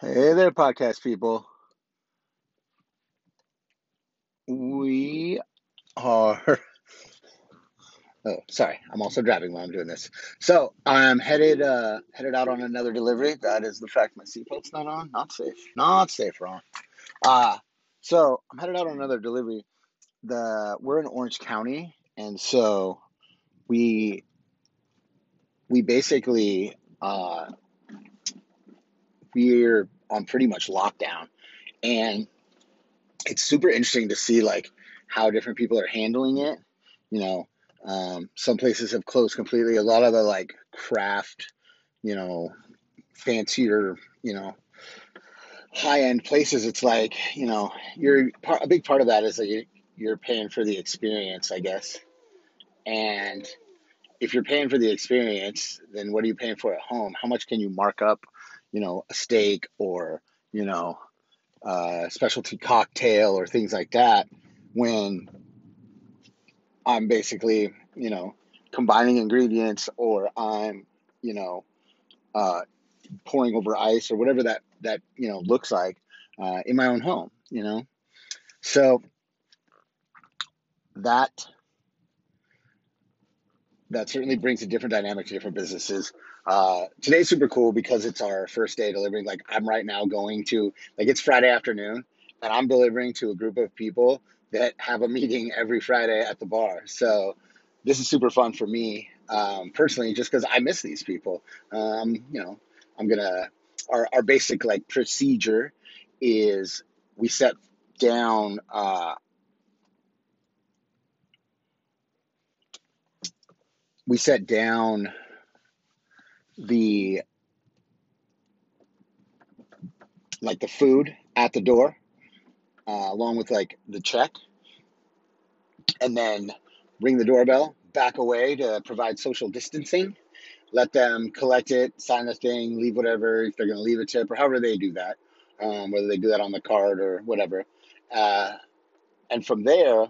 Hey there, podcast people. We are. Oh, sorry. I'm also driving while I'm doing this. So I'm headed uh headed out on another delivery. That is the fact my seatbelt's not on. Not safe. Not safe, Ron. Uh so I'm headed out on another delivery. The we're in Orange County, and so we we basically uh we're on pretty much lockdown, and it's super interesting to see like how different people are handling it. You know, um, some places have closed completely. A lot of the like craft, you know, fancier, you know, high end places. It's like you know, you're a big part of that is that you, you're paying for the experience, I guess. And if you're paying for the experience, then what are you paying for at home? How much can you mark up, you know, a steak or you know uh, specialty cocktail or things like that when I'm basically, you know, combining ingredients or I'm, you know, uh, pouring over ice or whatever that that you know looks like uh, in my own home, you know. So that that certainly brings a different dynamic to different businesses. Uh, today's super cool because it's our first day delivering. Like I'm right now going to like it's Friday afternoon, and I'm delivering to a group of people that have a meeting every Friday at the bar. So this is super fun for me um, personally, just because I miss these people. Um, you know, I'm gonna our our basic like procedure is we set down. Uh, we set down the like the food at the door uh, along with like the check and then ring the doorbell back away to provide social distancing let them collect it sign the thing leave whatever if they're going to leave a tip or however they do that um, whether they do that on the card or whatever uh, and from there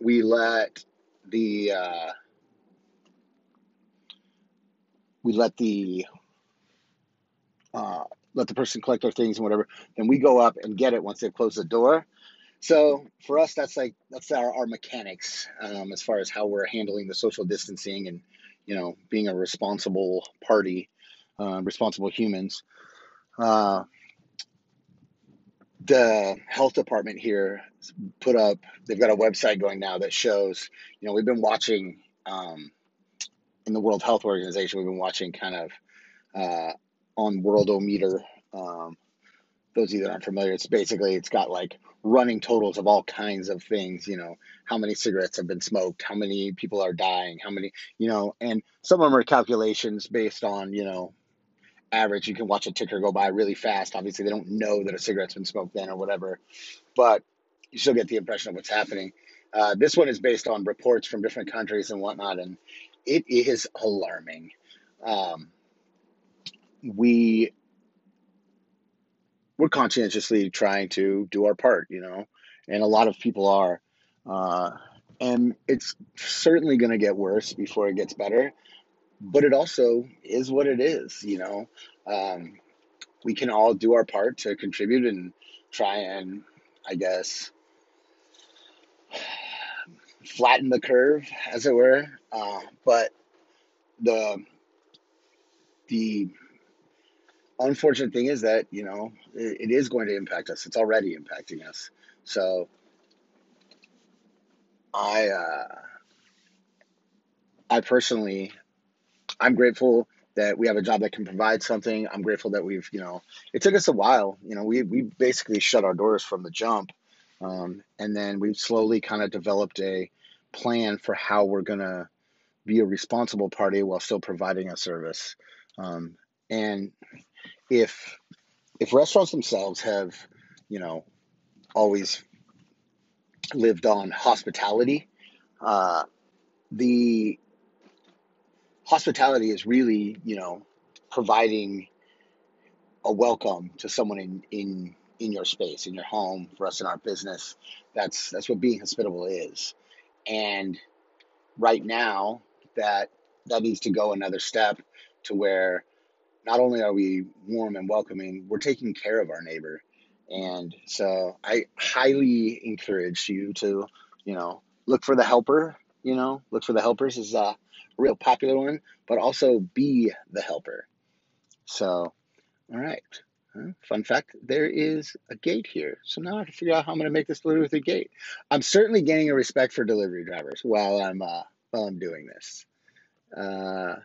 we let the uh, we let the uh, let the person collect their things and whatever. Then we go up and get it once they've closed the door. So for us, that's like that's our, our mechanics um, as far as how we're handling the social distancing and you know being a responsible party, uh, responsible humans. Uh, the health department here put up they've got a website going now that shows you know we've been watching um, in the world health organization we've been watching kind of uh, on worldometer um, those of you that aren't familiar it's basically it's got like running totals of all kinds of things you know how many cigarettes have been smoked how many people are dying how many you know and some of them are calculations based on you know average. You can watch a ticker go by really fast. Obviously they don't know that a cigarette's been smoked then or whatever but you still get the impression of what's happening. Uh, this one is based on reports from different countries and whatnot and it is alarming um, we we're conscientiously trying to do our part, you know, and a lot of people are. Uh, and it's certainly going to get worse before it gets better, but it also is what it is, you know. Um, we can all do our part to contribute and try and, I guess, flatten the curve, as it were. Uh, but the the unfortunate thing is that you know it, it is going to impact us. It's already impacting us. So I uh, I personally I'm grateful that we have a job that can provide something. I'm grateful that we've you know it took us a while. You know we we basically shut our doors from the jump, um, and then we've slowly kind of developed a plan for how we're gonna be a responsible party while still providing a service. Um, and if if restaurants themselves have, you know, always lived on hospitality, uh, the hospitality is really, you know, providing a welcome to someone in in in your space, in your home, for us in our business. That's that's what being hospitable is. And right now, that that needs to go another step to where not only are we warm and welcoming, we're taking care of our neighbor. And so I highly encourage you to, you know, look for the helper, you know, look for the helpers is a real popular one, but also be the helper. So, all right. Fun fact, there is a gate here. So now I have to figure out how I'm going to make this delivery with a gate. I'm certainly gaining a respect for delivery drivers while I'm uh, while I'm doing this. Uh,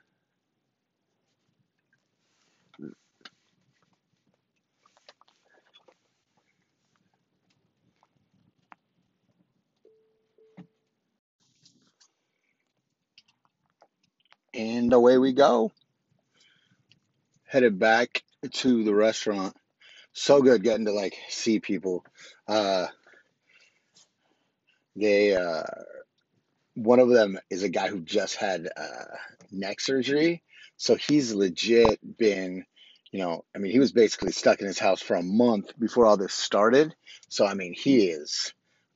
and away we go. Headed back to the restaurant. So good getting to like see people. Uh, they uh, one of them is a guy who just had uh, neck surgery, so he's legit been, you know, I mean, he was basically stuck in his house for a month before all this started. So I mean, he is,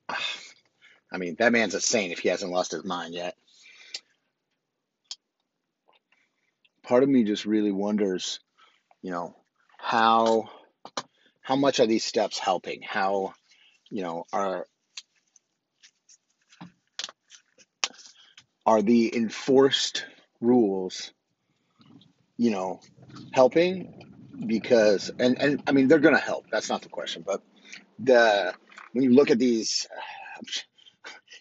I mean, that man's a saint if he hasn't lost his mind yet. Part of me just really wonders, you know, how how much are these steps helping? How, you know, are are the enforced rules, you know, helping? Because and and I mean they're gonna help. That's not the question. But the when you look at these, if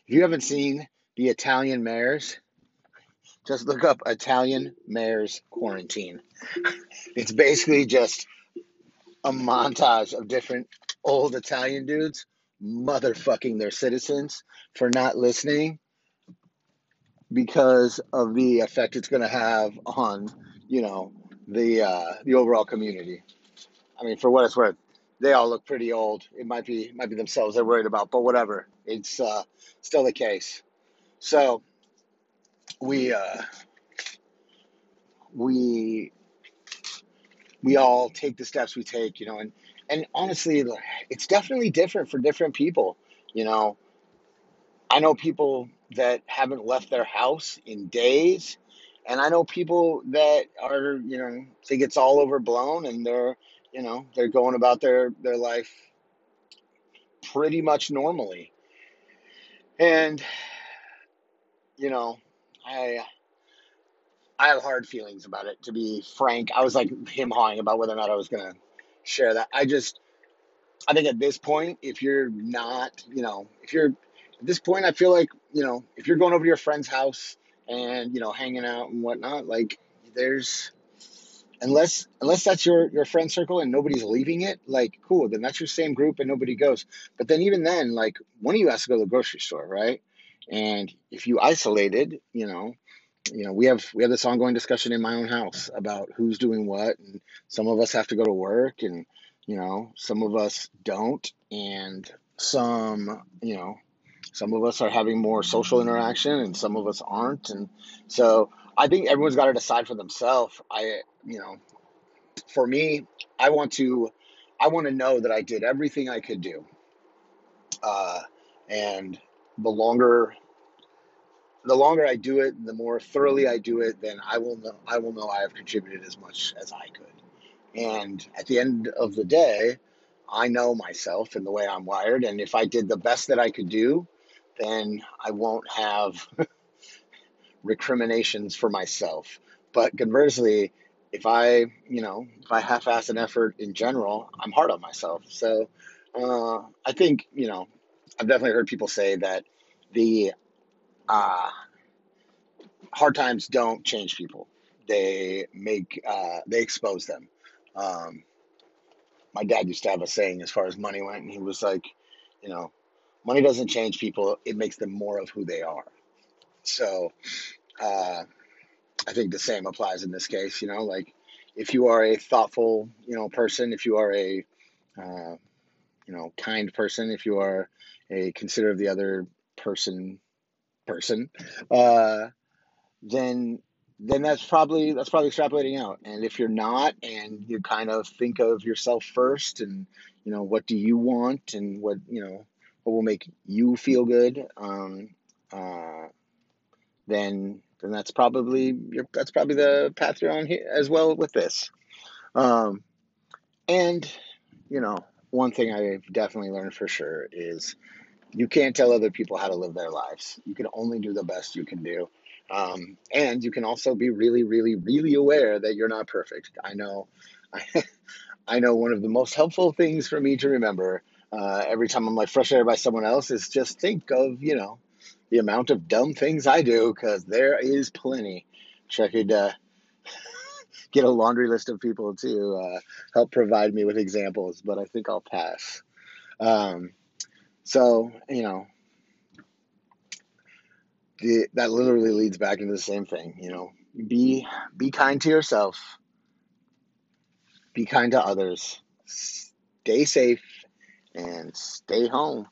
you haven't seen the Italian mayors, just look up Italian mayors quarantine. It's basically just a montage of different old Italian dudes motherfucking their citizens for not listening because of the effect it's going to have on, you know, the uh, the overall community. I mean, for what it's worth, they all look pretty old. It might be might be themselves they're worried about, but whatever. It's uh, still the case. So we uh, we we all take the steps we take, you know, and and honestly, it's definitely different for different people. You know, I know people that haven't left their house in days, and I know people that are, you know, think it's all overblown, and they're, you know, they're going about their their life pretty much normally. And you know, I I have hard feelings about it. To be frank, I was like him hawing about whether or not I was gonna share that. I just I think at this point, if you're not, you know, if you're at this point, I feel like, you know, if you're going over to your friend's house and, you know, hanging out and whatnot, like there's unless unless that's your your friend circle and nobody's leaving it, like cool, then that's your same group and nobody goes. But then even then, like one of you has to go to the grocery store, right? And if you isolated, you know, you know, we have we have this ongoing discussion in my own house about who's doing what, and some of us have to go to work, and you know, some of us don't, and some, you know, some of us are having more social interaction, and some of us aren't, and so I think everyone's got to decide for themselves. I, you know, for me, I want to, I want to know that I did everything I could do, uh, and the longer the longer I do it, the more thoroughly I do it, then I will know I will know I have contributed as much as I could. And at the end of the day, I know myself and the way I'm wired, and if I did the best that I could do, then I won't have recriminations for myself. But conversely, if I, you know, if I half-ass an effort in general, I'm hard on myself. So uh, I think, you know, I've definitely heard people say that the uh, hard times don't change people; they make uh, they expose them. Um, my dad used to have a saying as far as money went, and he was like, you know, money doesn't change people; it makes them more of who they are. So uh, I think the same applies in this case. You know, like if you are a thoughtful, you know, person, if you are a uh, you know kind person, if you are a consider of the other person person, uh, then then that's probably that's probably extrapolating out. And if you're not, and you kind of think of yourself first, and you know what do you want, and what you know what will make you feel good, um, uh, then then that's probably your that's probably the path you're on here as well with this. Um, and, you know, one thing I've definitely learned for sure is you can't tell other people how to live their lives. You can only do the best you can do. Um, and you can also be really, really, really aware that you're not perfect. I know, I, I know one of the most helpful things for me to remember uh, every time I'm like frustrated by someone else is just think of, you know, the amount of dumb things I do because there is plenty. Wish uh, get a laundry list of people to uh, help provide me with examples, but I think I'll pass. Um, so, you know, the, that literally leads back into the same thing. You know, be be kind to yourself, be kind to others, stay safe, and stay home.